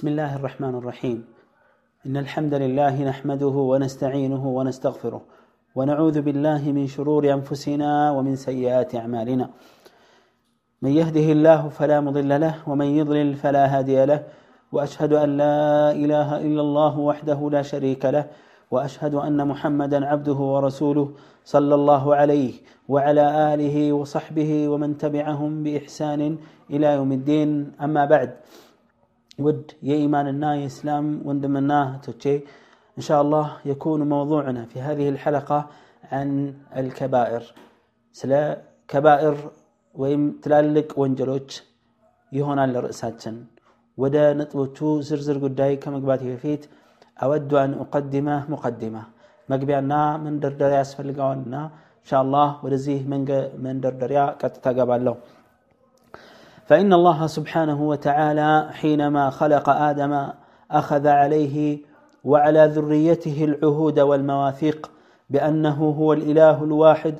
بسم الله الرحمن الرحيم. إن الحمد لله نحمده ونستعينه ونستغفره ونعوذ بالله من شرور أنفسنا ومن سيئات أعمالنا. من يهده الله فلا مضل له ومن يضلل فلا هادي له وأشهد أن لا إله إلا الله وحده لا شريك له وأشهد أن محمدا عبده ورسوله صلى الله عليه وعلى آله وصحبه ومن تبعهم بإحسان إلى يوم الدين. أما بعد ود يا إيماننا يا إسلام وندمنا توتشي إن شاء الله يكون موضوعنا في هذه الحلقة عن الكبائر سلا كبائر ወይም ትላልቅ ወንጀሎች ይሆናል ርዕሳችን ወደ ነጥቦቹ ዝርዝር ጉዳይ ከመግባት በፊት አወዱ አን ኡቀድመ ሙቀድማ መግቢያና መንደርደሪያ ያስፈልገዋልና እንሻአላህ ወደዚህ መንደርደሪያ ቀጥታ ገባለሁ فإن الله سبحانه وتعالى حينما خلق آدم أخذ عليه وعلى ذريته العهود والمواثيق بأنه هو الإله الواحد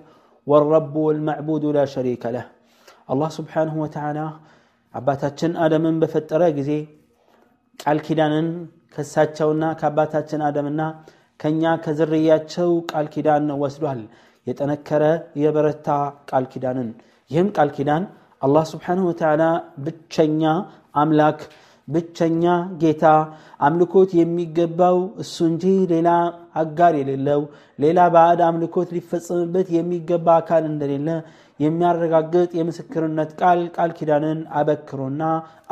والرب والمعبود لا شريك له الله سبحانه وتعالى አባታችን አደምን በፈጠረ ጊዜ ቃል ኪዳንን ከሳቸውና ከአባታችን አደምና ከኛ ከዝርያቸው ቃል ኪዳን ወስዷል የጠነከረ የበረታ ቃል ኪዳንን ይህም ቃል ኪዳን አላህ ስብሓንሁ ወተዓላ ብቸኛ አምላክ ብቸኛ ጌታ አምልኮት የሚገባው እሱ እንጂ ሌላ አጋር የሌለው ሌላ ባዕድ አምልኮት ሊፈጸምበት የሚገባ አካል እንደሌለ የሚያረጋግጥ የምስክርነት ቃል ቃል ኪዳንን አበክሮና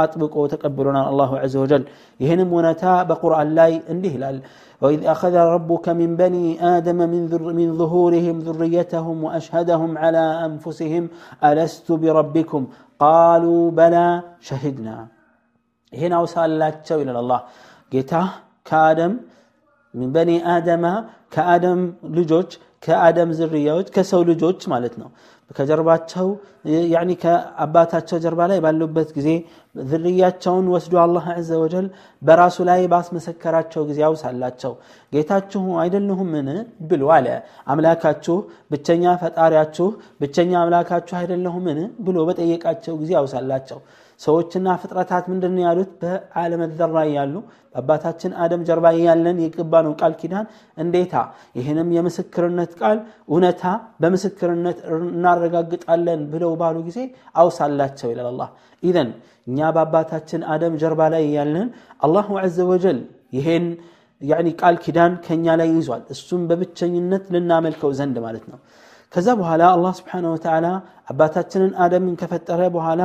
አጥብቆ ተቀብሎናል አላሁ ዘ ወጀል ይህንም እውነታ በቁርአን ላይ እንዲህ ይላል وإذ أخذ ربك من بني آدم من, ذر من ظهورهم ذريتهم وأشهدهم على أنفسهم ألست بربكم قالوا بلى شهدنا ይህን አውሳላቸው ይላል አላህ ጌታ ከአደም በኒ አደማ ከአደም ልጆች ከአደም ዝርያዎች ከሰው ልጆች ማለት ነው። ከጀርባቸው ከአባታቸው ጀርባ ላይ ባሉበት ጊዜ ዝርያቸውን ወስዶ አላህ ዘ ወጀል በራሱ ላይ ባስመሰከራቸው ጊዜ አውሳላቸው። ጌታችሁ አይደለሁምን ብሎ አለ። አምላካችሁ ብቸኛ ፈጣሪያችሁ ብቸኛ አምላካችሁ አይደለሁምን ብሎ በጠየቃቸው ጊዜ አውሳላቸው ሰዎችና ፍጥረታት ምንድን ያሉት? በዓለም ዘራ ያሉ በአባታችን አደም ጀርባ ያለን የገባ ነው ቃል ኪዳን እንዴታ? ይህንም የምስክርነት ቃል እውነታ በምስክርነት እናረጋግጣለን ብለው ባሉ ጊዜ አውሳላቸው ይላል አላህ። ኢዘን እኛ በአባታችን አደም ጀርባ ላይ ያለን አላሁ ዘ ወጀል ይሄን ቃል ኪዳን ከኛ ላይ ይዟል። እሱም በብቸኝነት ልናመልከው ዘንድ ማለት ነው። ከዛ በኋላ አላህ ስብሓን ወተዓላ አባታችንን አደምን ከፈጠረ በኋላ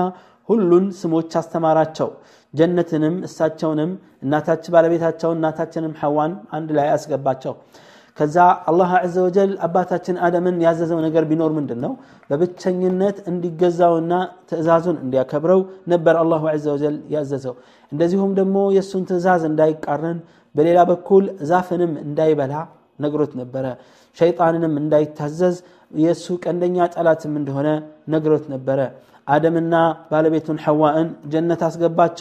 ሁሉን ስሞች አስተማራቸው። ጀነትንም እሳቸውንም እናታች ባለቤታቸውን እናታችንም ሐዋን አንድ ላይ አስገባቸው። ከዛ አላህ ዘ ወጀል አባታችን አደምን ያዘዘው ነገር ቢኖር ምንድን ነው በብቸኝነት እንዲገዛውና ትእዛዙን እንዲያከብረው ነበር አላሁ ዘ ወጀል ያዘዘው። እንደዚሁም ደግሞ የእሱን ትእዛዝ እንዳይቃረን በሌላ በኩል ዛፍንም እንዳይበላ ነግሮት ነበረ። ሸይጣንንም እንዳይታዘዝ የእሱ ቀንደኛ ጠላትም እንደሆነ ነግሮት ነበረ آدمنا بالبيت حواء جنة أسقبات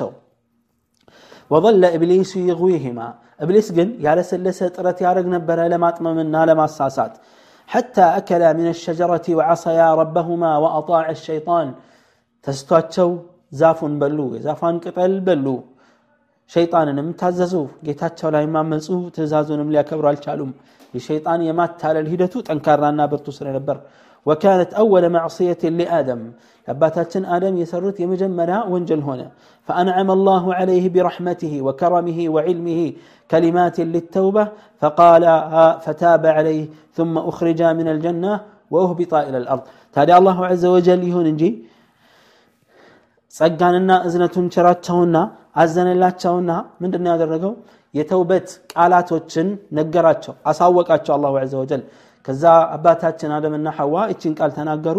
وظل إبليس يغويهما. إبليس قن يالس اللسة ترت يارق نبرا لما أطممنا لما الساسات حتى أكل من الشجرة وعصيا ربهما وأطاع الشيطان. تستوات شو زافون بلو زافان كتل بلو. شيطان نم تززو جيت لا يمام مزو تززو نم ليا كبر الشالوم الشيطان يمات تال الهدتو تنكرنا نابر تسرنا نبر وكانت أول معصية لآدم أباتاتن آدم يسرت يمجمنا وانجل هنا فأنعم الله عليه برحمته وكرمه وعلمه كلمات للتوبة فقال فتاب عليه ثم أخرج من الجنة وأهبط إلى الأرض تالي الله عز وجل يهون انجي ጸጋንና እዝነቱን ቸራቸውና አዘነላቸውና ምንድን ያደረገው የተውበት ቃላቶችን ነገራቸው አሳወቃቸው አላሁ ዘ ወጀል ከዛ አባታችን አደምና ሐዋ እችን ቃል ተናገሩ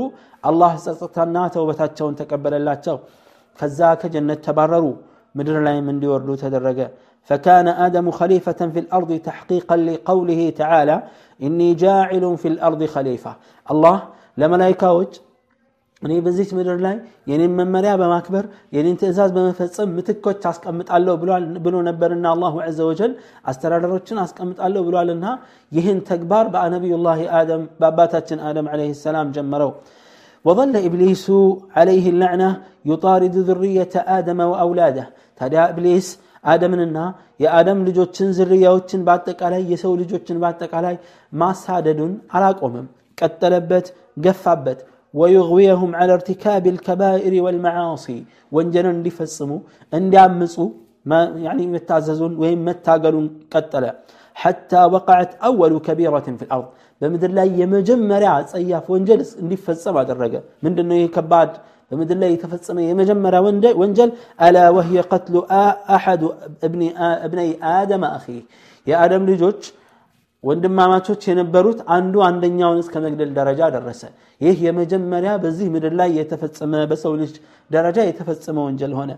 አላህ ጸጥታና ተውበታቸውን ተቀበለላቸው ከዛ ከጀነት ተባረሩ ምድር ላይም እንዲወርዱ ተደረገ فكان آدم خليفة في الأرض تحقيقا لقوله تعالى إني جاعل في الأرض خليفة الله لملائكة እኔ በዚች ምድር ላይ የኔን መመሪያ በማክበር የኔን ትእዛዝ በመፈጸም ምትኮች አስቀምጣለሁ ብሎ ነበርና አላሁ ዘ ወጀል አስተዳደሮችን አስቀምጣለሁ ብሏልና ይህን ተግባር በነቢዩላህ አደም በአባታችን አደም ለ ሰላም ጀመረው وظل إبليس عليه اللعنة يطارد ذرية آدم وأولاده تدا إبليس አደምንና የአደም ልጆችን ዝርያዎችን በአጠቃላይ የሰው ልጆችን በአጠቃላይ ማሳደዱን አላቆምም ቀጠለበት ገፋበት ويغويهم على ارتكاب الكبائر والمعاصي وانجنا لفصموا انديامصوا ما يعني متعززون وين متاقلون قتل حتى وقعت اول كبيره في الارض بمدر لا يمجمريا صياف وانجل እንዲፈጸም አደረገ ምንድነው ይሄ ከባድ በምድር ላይ የተፈጸመ የመጀመሪያ ወንጀል አላ ወህየ ቀትሉ አሐዱ እብነይ አደም አኺ የአደም ልጆች ወንድማማቾች የነበሩት አንዱ አንደኛውን እስከ መግደል ደረጃ ደረሰ ይህ የመጀመሪያ በዚህ ምድር ላይ የተፈጸመ በሰው ልጅ ደረጃ የተፈጸመ ወንጀል ሆነ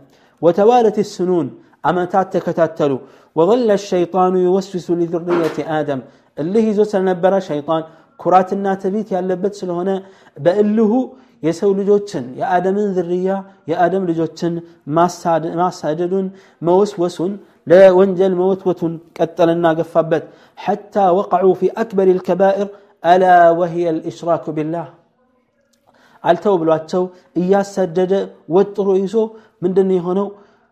ወተዋለት ስኑን አመታት ተከታተሉ وظل الشيطان يوسوس لذرية آدم اللي هي زوج النبرة شيطان ኩራትና ትዕቢት ያለበት ስለሆነ በእልሁ የሰው ልጆችን የአደምን ዝርያ የአደም ልጆችን ማሳደዱን መወስወሱን ለወንጀል መወትወቱን ቀጠልና ገፋበት ሐታ ወቀዑ ፊ አክበር ልከባኢር አላ ወህየ ልእሽራኩ ቢላህ አልተው ብሏቸው እያሰደደ ወጥሮ ይዞ ምንድን የሆነው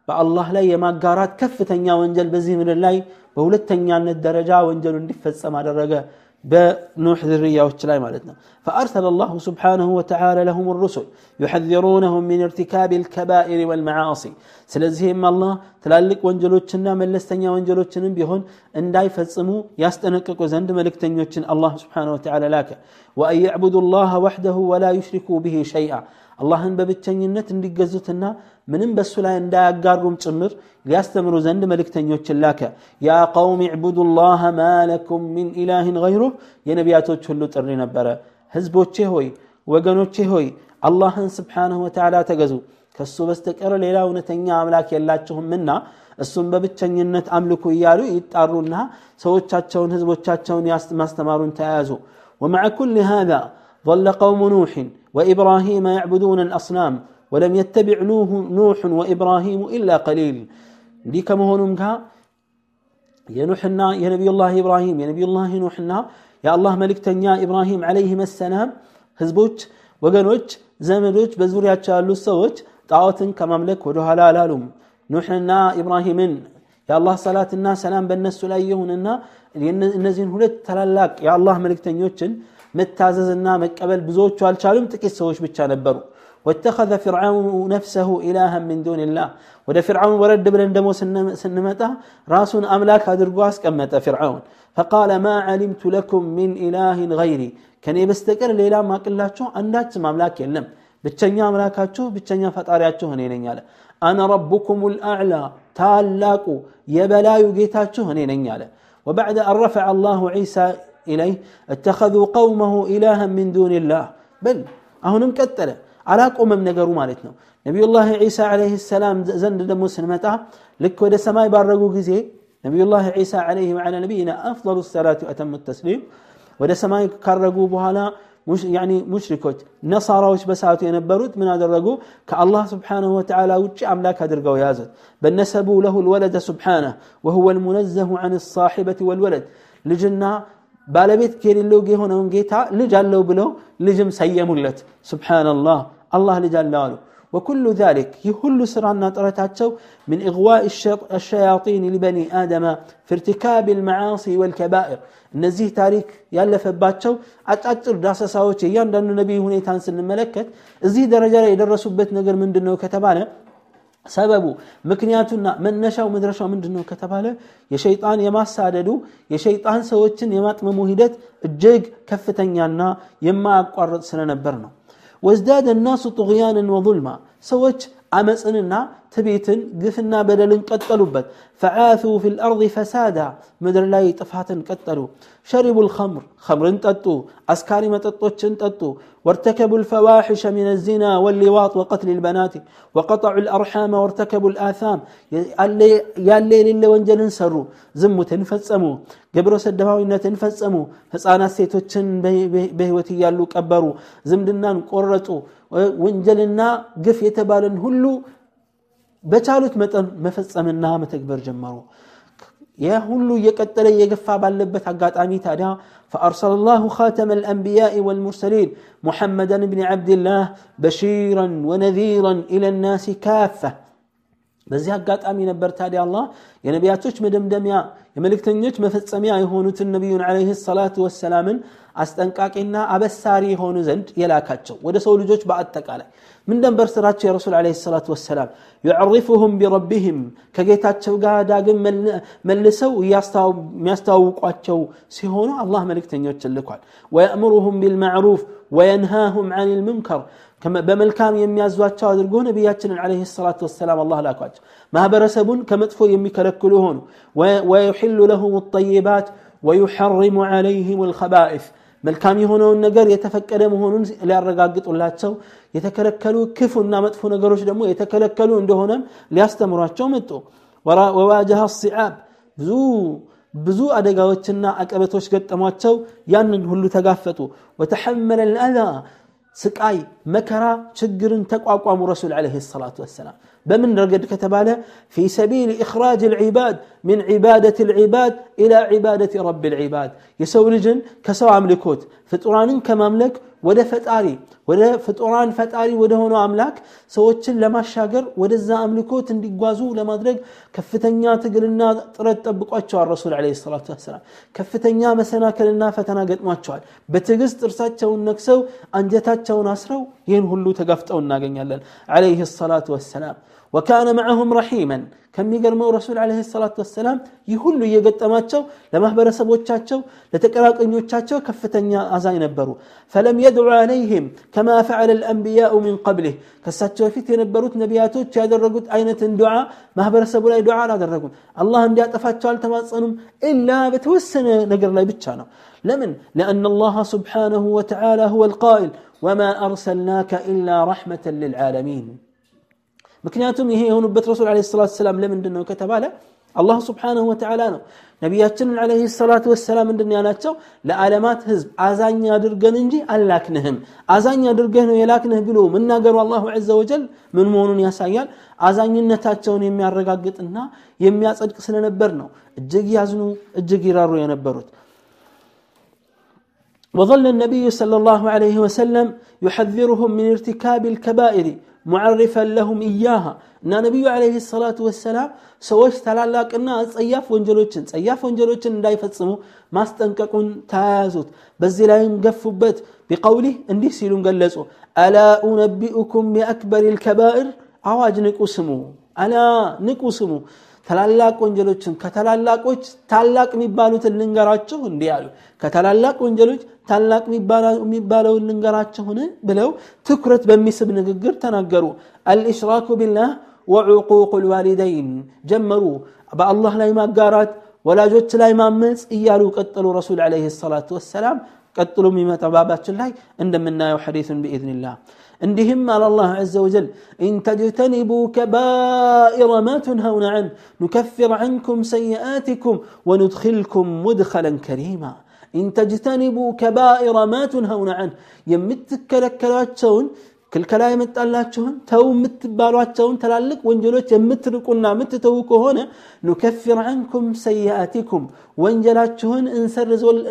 በአላህ ላይ የማጋራት ከፍተኛ ወንጀል በዚህ ምድር ላይ በሁለተኛነት ደረጃ ወንጀሉ እንዲፈጸም አደረገ بنوح وشلاي مالتنا. فأرسل الله سبحانه وتعالى لهم الرسل يحذرونهم من ارتكاب الكبائر والمعاصي. سلزهم الله تلالك وانجلوچنا ملستنيا وانجلوچن بيهون ان داي فصمو يستنققوا زند ملكتنيوچن الله سبحانه وتعالى لك وأن يعبدوا الله وحده ولا يشركوا به شيئا አላህን በብቸኝነት እንዲገዙትና ምንም በሱ ላይ እንዳያጋሩም ጭምር ሊያስተምሩ ዘንድ መልእክተኞችን ላከ ያ ቀውም ዕቡዱ ላህ ማ ለኩም ሚን ኢላህን ገይሩህ የነቢያቶች ሁሉ ጥሪ ነበረ ህዝቦቼ ሆይ ወገኖቼ ሆይ አላህን ስብሓንሁ ወተዓላ ተገዙ ከሱ በስተቀር ሌላ እውነተኛ አምላክ የላችሁምና እሱም በብቸኝነት አምልኩ እያሉ ይጣሩና ሰዎቻቸውን ህዝቦቻቸውን ማስተማሩን ተያያዙ ومع كل هذا ظل قوم نوح وإبراهيم يعبدون الأصنام ولم يتبع نوح وإبراهيم إلا قليل دي كما هونم كا يا نوحنا يا نبي الله إبراهيم يا نبي الله نوحنا يا الله ملك تنيا إبراهيم عليهم السلام ህዝቦች ወገኖች ዘመዶች በዙሪያቸው ያሉ ሰዎች ጣዖትን ከማምለክ ወደ ኋላ አላሉም ኑሕንና ኢብራሂምን የአላህ ሰላትና ሰላም በእነሱ ላይ ይሁንና እነዚህን ሁለት ታላላቅ የአላህ መልእክተኞችን መታዘዝና መቀበል ብዙዎቹ አልቻሉም ጥቂት ሰዎች ብቻ ነበሩ واتخذ فرعون نفسه إلها من دون الله ወደ فرعون ورد ብለን ደግሞ ስንመጣ ራሱን አምላክ አድርጎ አስቀመጠ فرعون فقال ما علمت لكم من إله غيري ከኔ በስተቀር ሌላ ማቅላችሁ አንዳችም አምላክ የለም ብቸኛ አምላካችሁ ብቸኛ ፈጣሪያችሁ እኔ ነኝ አለ አነ ረቡኩም ልአዕላ ታላቁ የበላዩ ጌታችሁ እኔ ነኝ አለ وبعد أن رفع الله عيسى إليه اتخذوا قومه إلها من دون الله. بل أهنم كتلة على قوم أمم نجروا مالتنا. نبي الله عيسى عليه السلام زند دمو سنمتها لك ودى سماي بارقو قزيه نبي الله عيسى عليه وعلى نبينا أفضل الصلاة وأتم التسليم. ودى سماي كرقو بهالا مش يعني مشركوت. نصارى وش بساوت ينبروت من هذا الرجو كالله سبحانه وتعالى وش أملاك هذا الرجو يازت بل نسبوا له الولد سبحانه. وهو المنزه عن الصاحبة والولد. لجنة ባለቤት የሌለው የሆነውን ጌታ ልጅ አለው ብለው ልጅም ሰየሙለት ስብሓንላህ አላህ ልጅ አለው አሉ وكل ذلك يهل سرنا طرتاتشو من إغواء الشياطين لبني آدم في ارتكاب المعاصي والكبائر እነዚህ ታሪክ ያለፈባቸው አጫጭር ዳሰሳዎች እያንዳንዱ ነቢይ ሁኔታን ስንመለከት እዚህ ደረጃ ላይ የደረሱበት ነገር ምንድን ነው ከተባለ ሰበቡ ምክንያቱና መነሻው መድረሻው ምንድን ነው ከተባለ የሸይጣን የማሳደዱ የሸይጣን ሰዎችን የማጥመሙ ሂደት እጅግ ከፍተኛና የማያቋርጥ ስለነበር ነው وازداد الناس طغيانا وظلما سوت عمسننا تبيتن قفنا بدل قتلوا فعاثوا في الأرض فسادا مدر لا يطفحة قتلوا شربوا الخمر خمر تطوا أسكاري ما تطوا وارتكبوا الفواحش من الزنا واللواط وقتل البنات وقطعوا الأرحام وارتكبوا الآثام يا الليل اللي وانجل سروا زموا تنفسموا قبروا سدفاوينا تنفسموا فسانا سيتوچن بهوتي يالو كبروا زمدنا ونجلنا قف يتبالن هلو بچالوت متن مفص من متكبر جمرو يا هلو يكتل يقفى باللبت حقات امي تاريا فارسل الله خاتم الانبياء والمرسلين محمدا بن عبد الله بشيرا ونذيرا إلى الناس كافه በዚህ አጋጣሚ ነበር ታዲያ አላህ የነቢያቶች መደምደሚያ የመልእክተኞች መፈጸሚያ የሆኑትን ነቢዩን ዓለይሂ ሰላቱ ወሰላምን አስጠንቃቂና አበሳሪ የሆኑ ዘንድ የላካቸው ወደ ሰው ልጆች በአጠቃላይ ምን ነበር ስራቸው የረሱል ዓለይሂ ሰላቱ ወሰላም ዩዕሪፉሁም ቢረቢህም ከጌታቸው ጋር ዳግም መልሰው የሚያስተዋውቋቸው ሲሆኑ አላህ መልእክተኞችን ልኳል ወየእምሩሁም ቢልማዕሩፍ ወየንሃሁም አን ልሙንከር በመልካም የሚያዟቸው አድርጎ ነቢያችንን ዓለይሂ ሰላቱ ወሰላም አላህ ላኳቸው ማህበረሰቡን ከመጥፎ የሚከለክሉ ሆኑ ወዩሕሉ ለሁም ጠይባት ወዩሐሪሙ ዓለይህም ልከባኢፍ መልካም የሆነውን ነገር የተፈቀደ መሆኑን ሊያረጋግጡላቸው የተከለከሉ ክፉና መጥፎ ነገሮች ደግሞ የተከለከሉ እንደሆነም ሊያስተምሯቸው መጡ ወዋጀሃ ሲዓብ ብዙ ብዙ አደጋዎችና አቀበቶች ገጠሟቸው ያንን ሁሉ ተጋፈጡ ወተሐመለ ልአዛ ስቃይ መከራ ችግርን ተቋቋሙ ረሱል ዓለይሂ ሰላቱ ወሰላም በምን ረገድ ከተባለ ፊ ሰቢል ኢኽራጅ ልዒባድ ምን ዒባደት ልዒባድ ኢላ ዒባደት ረብ ልዒባድ የሰው ልጅን ከሰው አምልኮት ፍጡራንን ከማምለክ ወደ ፈጣሪ ወደ ፍጡራን ፈጣሪ ወደ ሆነው አምላክ ሰዎችን ለማሻገር ወደዛ አምልኮት እንዲጓዙ ለማድረግ ከፍተኛ ትግልና ጥረት ጠብቋቸዋል ረሱል ዓለይሂ ሰላቱ ወሰላም ከፍተኛ መሰናከልና ፈተና ገጥሟቸዋል በትዕግስት ጥርሳቸውን ነክሰው አንጀታቸውን አስረው ይህን ሁሉ ተጋፍጠው እናገኛለን ዓለይሂ ሰላቱ ወሰላም وكان معهم رحيما. كم يقرموا رسول عليه الصلاة والسلام؟ يهلوا يقتماتشو لما هبر سبوتشاتشو لتكراك أن يوتشاتشو كفتنيا أزاي نبرو. فلم يدعو عليهم كما فعل الأنبياء من قبله. كساتشو في تنبروت نبياتو تشاد الرقود أين دعاء ما هبر سبو لا دعاء لا الرقود الله اندي أتفاتشو التماصنهم إلا بتوسن نقر لا بتشانو. لمن؟ لأن الله سبحانه ምክንያቱም ይሄ የሆኑበት ረሱል ለ ሰላት ሰላም ለምንድን ነው ከተባለ አላህ ስብሓንሁ ወተዓላ ነው ነቢያችንን ለ ሰላት ወሰላም ምንድን ያላቸው ለዓለማት ህዝብ አዛኝ አድርገን እንጂ አላክንህም አዛኝ አድርገህ ነው የላክንህ ብሎ መናገሩ አላሁ ዘ ወጀል ምን መሆኑን ያሳያል አዛኝነታቸውን የሚያረጋግጥና የሚያጸድቅ ስለነበር ነው እጅግ ያዝኑ እጅግ ይራሩ የነበሩት وظل النبي صلى الله عليه وسلم يحذرهم من ارتكاب الكبائر معرفا لهم إياها. إن النبي عليه الصلاة والسلام سوش تلالاك أصياف ونجلوشن أصياف ونجلوشن داي فتصمو ما استنككن تازوت. بزي لا ينقفوا بيت إندي سيلون قلسوا ألا أنبئكم بأكبر الكبائر؟ أواج ألا نكو ታላላቅ ወንጀሎችን ከታላላቆች ታላቅ የሚባሉትን ልንገራችሁ እንዲህ አሉ። ከታላላቅ ወንጀሎች ታላቅ የሚባለውን ልንገራችሁን? ብለው ትኩረት በሚስብ ንግግር ተናገሩ። አልኢሽራኩ ቢላህ ወዑቁቁ ልዋሊደይን ጀመሩ። በአላህ ላይ ማጋራት ወላጆች ላይ ማመፅ እያሉ ቀጠሉ ረሱል ዓለይሂ ሰላቱ ወሰላም قتلوا مما تبابات الله عندما نايو حديث بإذن الله عندهم على الله عز وجل إن تجتنبوا كبائر ما تنهون عنه نكفر عنكم سيئاتكم وندخلكم مدخلا كريما إن تجتنبوا كبائر ما تنهون عنه يمتك لك ክልከላ የመጣላችሁን ተው የምትባሏቸውን ትላልቅ ወንጀሎች የምትርቁና የምትተዉ ከሆነ ኑከፊር አንኩም ሰይአቲኩም ወንጀላችሁን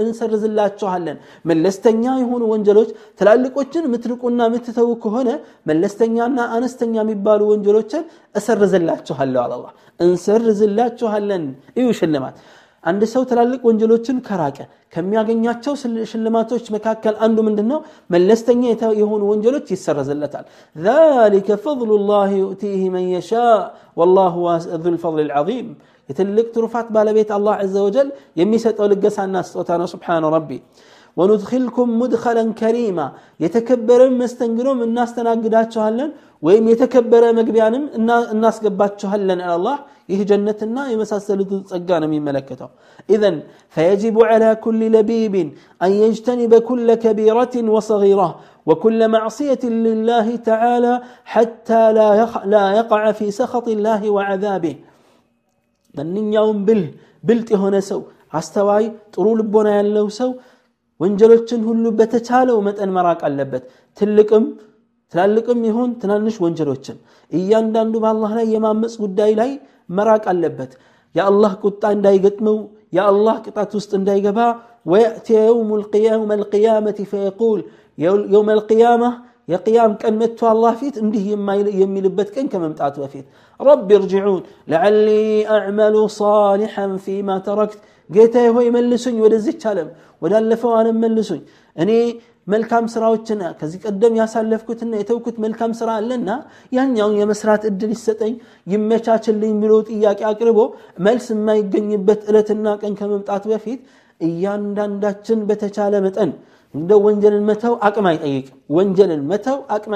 እንሰርዝላችኋለን። መለስተኛ የሆኑ ወንጀሎች ትላልቆችን የምትርቁና የምትተዉ ከሆነ መለስተኛና አነስተኛ የሚባሉ ወንጀሎችን እሰርዝላችኋለሁ አላ እንሰርዝላችኋለን። እዩ ሽልማት አንድ ሰው ትላልቅ ወንጀሎችን ከራቀ ከሚያገኛቸው ሽልማቶች መካከል አንዱ ምንድን ነው መለስተኛ የሆኑ ወንጀሎች ይሰረዝለታል ذلك فضل الله يؤتيه من يشاء والله ذو الفضل العظيم የትልቅ ትሩፋት ባለቤት አላህ عز وجل የሚሰጠው ልገሳና ስጦታ ነው ስብሓን ረቢ ወኑድኪልኩም ሙድኸለን ከሪማ የተከበረን መስተንግዶም እናስተናግዳችኋለን ወይም የተከበረ መግቢያንም እናስገባችኋለን አላህ ይህ ጀነትና የመሳሰሉትን ጸጋ ነው የሚመለከተው ኢዘን ፈየጅቡ ዐላ ኩል ለቢብን አን የጅተኒበ ኩለ ከቢረትን ወሰጊራ وكل معصية لله تعالى حتى لا لا يقع في سخط الله وعذابه ማንኛውም ብልህ ብልጥ የሆነ ሰው አስተዋይ ጥሩ ልቦና ያለው ሰው ወንጀሎችን ሁሉ በተቻለው መጠን መራቅ አለበት ትልቅም ትላልቅም ይሁን ትናንሽ ወንጀሎችን እያንዳንዱ በአላህ ላይ የማመፅ ጉዳይ ላይ መራቅ አለበት የአላህ ቁጣ እንዳይገጥመው የአላህ ቅጣት ውስጥ እንዳይገባ ወየእቲ የውም ልቅያመት ፈየቁል የውም ልቅያማ የቅያም ቀን መጥቶ አላህ ፊት እንዲህ የሚልበት ቀን ከመምጣቱ በፊት ረቢ እርጅዑን ለዓሊ አዕመሉ ሳሊሐን ፊማ ተረክት ጌታዬ ሆይ መልሱኝ ወደዚች ዓለም ወዳለፈው ዓለም መልሱኝ እኔ መልካም ስራዎችን ከዚህ ቀደም ያሳለፍኩትና የተውኩት መልካም ስራ አለና ያኛውን የመስራት እድል ይሰጠኝ ይመቻችልኝ ብሎ ጥያቄ አቅርቦ መልስ የማይገኝበት ዕለትና ቀን ከመምጣቱ በፊት እያንዳንዳችን በተቻለ መጠን እንደ ወንጀልን መተው አቅም አይጠይቅም ወንጀልን መተው አቅም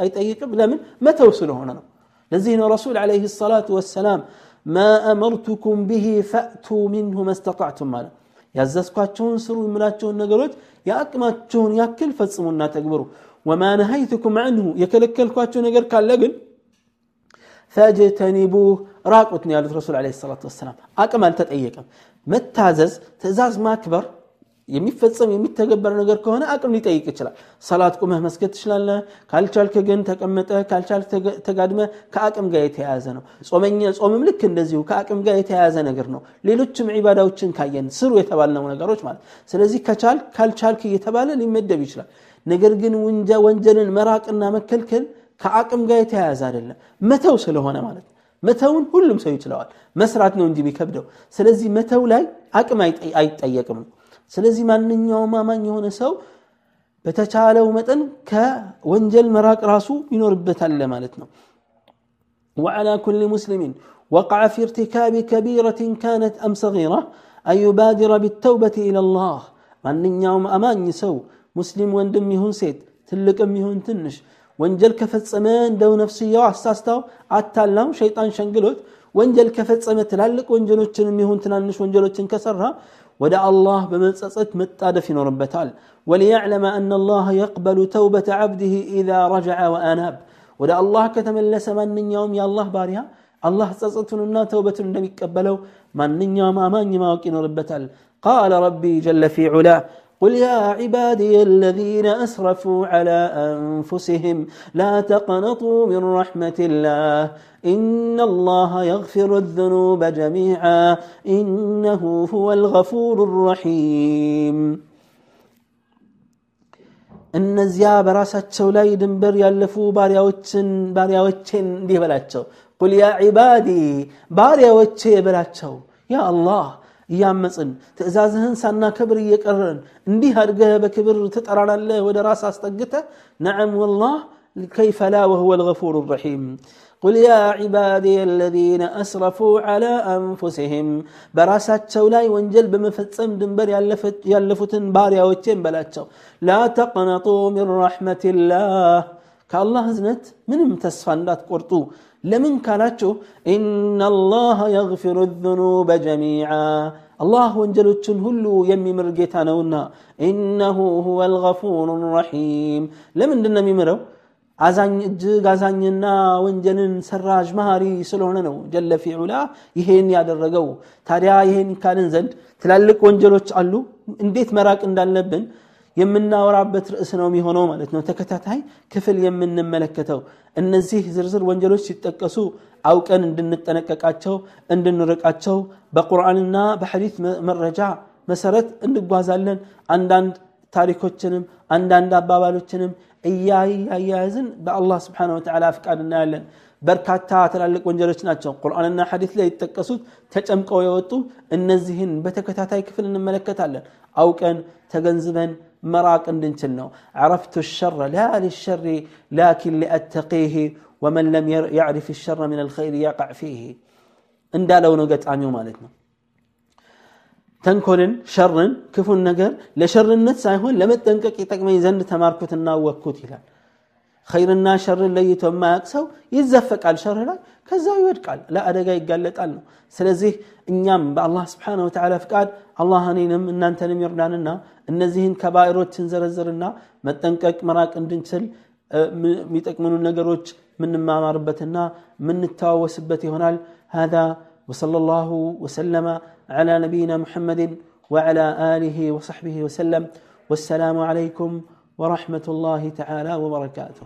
አይጠይቅም ለምን መተው ስለሆነ ነው ለዚህ ነው ረሱል ዓለይሂ ሰላቱ ወሰላም ማ አመርቱኩም ብሂ ፈእቱ ሚንሁ መስተጣዕቱም ማለት ያዘዝኳቸውን ስሩ የምላቸውን ነገሮች የአቅማቸውን ያክል ፈጽሙና ተግብሩ ወማ ነሀይትኩም አንሁ የከለከልኳቸው ነገር ካለ ግን ፈጅተኒቡህ ራቁት ነው ያሉት ረሱል ዓለይሂ ሰላቱ ወሰላም። አቅም አልተጠየቀም። መታዘዝ ትእዛዝ ማክበር የሚፈጸም የሚተገበር ነገር ከሆነ አቅም ሊጠይቅ ይችላል። ሰላት ቁመህ መስገድ ትችላለህ። ካልቻልክ ግን ተቀመጠ ካልቻልክ ተጋድመ ከአቅም ጋር የተያያዘ ነው። ጾመኛ ጾምም ልክ እንደዚሁ ከአቅም ጋር የተያያዘ ነገር ነው። ሌሎችም ዒባዳዎችን ካየን ስሩ የተባልነው ነገሮች ማለት ስለዚህ ከቻልክ ካልቻልክ እየተባለ ሊመደብ ይችላል። ነገር ግን ወንጀልን መራቅና መከልከል ከአቅም ጋር የተያያዘ አይደለም። መተው ስለሆነ ማለት መተውን ሁሉም ሰው ይችለዋል። መስራት ነው እንጂ የሚከብደው። ስለዚህ መተው ላይ አቅም አይጠየቅም። ነው ስለዚህ ማንኛውም አማኝ የሆነ ሰው በተቻለው መጠን ከወንጀል መራቅ ራሱ ይኖርበታል ማለት ነው وعلى كل مسلم وقع في ارتكاب كبيرة كانت أم صغيرة أن يبادر بالتوبة إلى الله ማንኛውም አማኝ ሰው ሙስሊም ወንድም ይሁን ሴት ትልቅም ይሁን ትንሽ ወንጀል ከፈጸመ እንደው ነፍስያው አሳስታው አታላው ሸይጣን ሸንግሎት ወንጀል ከፈጸመ ትላልቅ ወንጀሎችንም ይሁን ትናንሽ ወንጀሎችን ከሰራ ወደ አላህ በመጸጸት መጣደፍ ይኖርበታል ወሊያዕለመ አና አላህ የቅበሉ ተውበተ ዓብድህ ኢዛ ረጀዐ ወአናብ ወደ አላህ ከተመለሰ ማንኛውም የአላህ ባሪያ አላህ ጸጸቱንና ተውበቱን እንደሚቀበለው ማንኛውም አማኝ ማወቅ ይኖርበታል ቃለ ረቢ ጀለ ፊ ዑላ قل يا عبادي الذين أسرفوا على أنفسهم لا تقنطوا من رحمة الله إن الله يغفر الذنوب جميعا إنه هو الغفور الرحيم እነዚያ በራሳቸው ላይ ድንበር ያለፉ ባሪያዎችን ባሪያዎችን እንዲህ በላቸው ቁል ያ ዒባዲ ባሪያዎቼ በላቸው ያ አላህ እያመፅን ትእዛዝህን ሳናከብር እየቀረን እንዲህ አድገህ በክብር ትጠራናለህ ወደ ራስ አስጠግተ ነዓም ወላህ كيف لا وهو الغفور الرحيم قل يا عبادي الذين أسرفوا على أنفسهم براسات شولاي وانجل بمفتسم دنبر يلفتن باريا وچين بلاتشو لا تقنطوا من رحمة الله كالله زنت من تسفان لا ለምን ካላችሁ ኢናላህ የግፊሩ ذኑበ ጀሚዓ አላህ ወንጀሎችን ሁሉ የሚምር ጌታ ነውና ኢነሁ ሁወ ልገፉሩ ረሒም ለምንድን ነው የሚምረው አዛኝ እጅግ አዛኝና ወንጀልን ሰራዥ ማሪ ስለሆነ ነው ጀለ ፊዑላ ይሄን ያደረገው ታዲያ ይሄን ካልን ዘንድ ትላልቅ ወንጀሎች አሉ እንዴት መራቅ እንዳለብን የምናወራበት ርዕስ ነው የሚሆነው ማለት ነው። ተከታታይ ክፍል የምንመለከተው እነዚህ ዝርዝር ወንጀሎች ሲጠቀሱ አውቀን እንድንጠነቀቃቸው እንድንርቃቸው በቁርአንና በሐዲት መረጃ መሰረት እንጓዛለን። አንዳንድ ታሪኮችንም አንዳንድ አባባሎችንም እያያያዝን በአላህ ስብሓን ወተዓላ ፍቃድ እናያለን። በርካታ ትላልቅ ወንጀሎች ናቸው ቁርአንና ሐዲት ላይ የተጠቀሱት ተጨምቀው የወጡ። እነዚህን በተከታታይ ክፍል እንመለከታለን። አውቀን ተገንዝበን መራቅ እንድንችል ነው عرفت الشر لا للشر لكن لأتقيه ومن لم يعرف الشر من الخير يقع فيه እንዳለው ነው ገጣሚው ማለት ነው ተንኮልን ሸርን ክፉን ነገር ለሸርነት ሳይሆን ለመጠንቀቅ ይጠቅመኝ ዘንድ ተማርኩትና ወኩት ይላል ኸይርና ሸርን ለይቶ የማያቅ ሰው ይዘፈቃል ሸር ላይ ከዛው ይወድቃል ለአደጋ ይጋለጣል ነው ስለዚህ እኛም በአላህ ስብሓን ወተዓላ ፍቃድ አላህ እኔንም እናንተንም ይርዳንና እነዚህን ከባይሮችን ዘረዝርና መጠንቀቅ መራቅ እንድንችል የሚጠቅምኑ ነገሮች የምንማማርበትና የምንተዋወስበት ይሆናል هذا وصلى الله وسلم على نبينا محمد وعلى اله وصحبه وسلم والسلام عليكم ورحمه الله تعالى وبركاته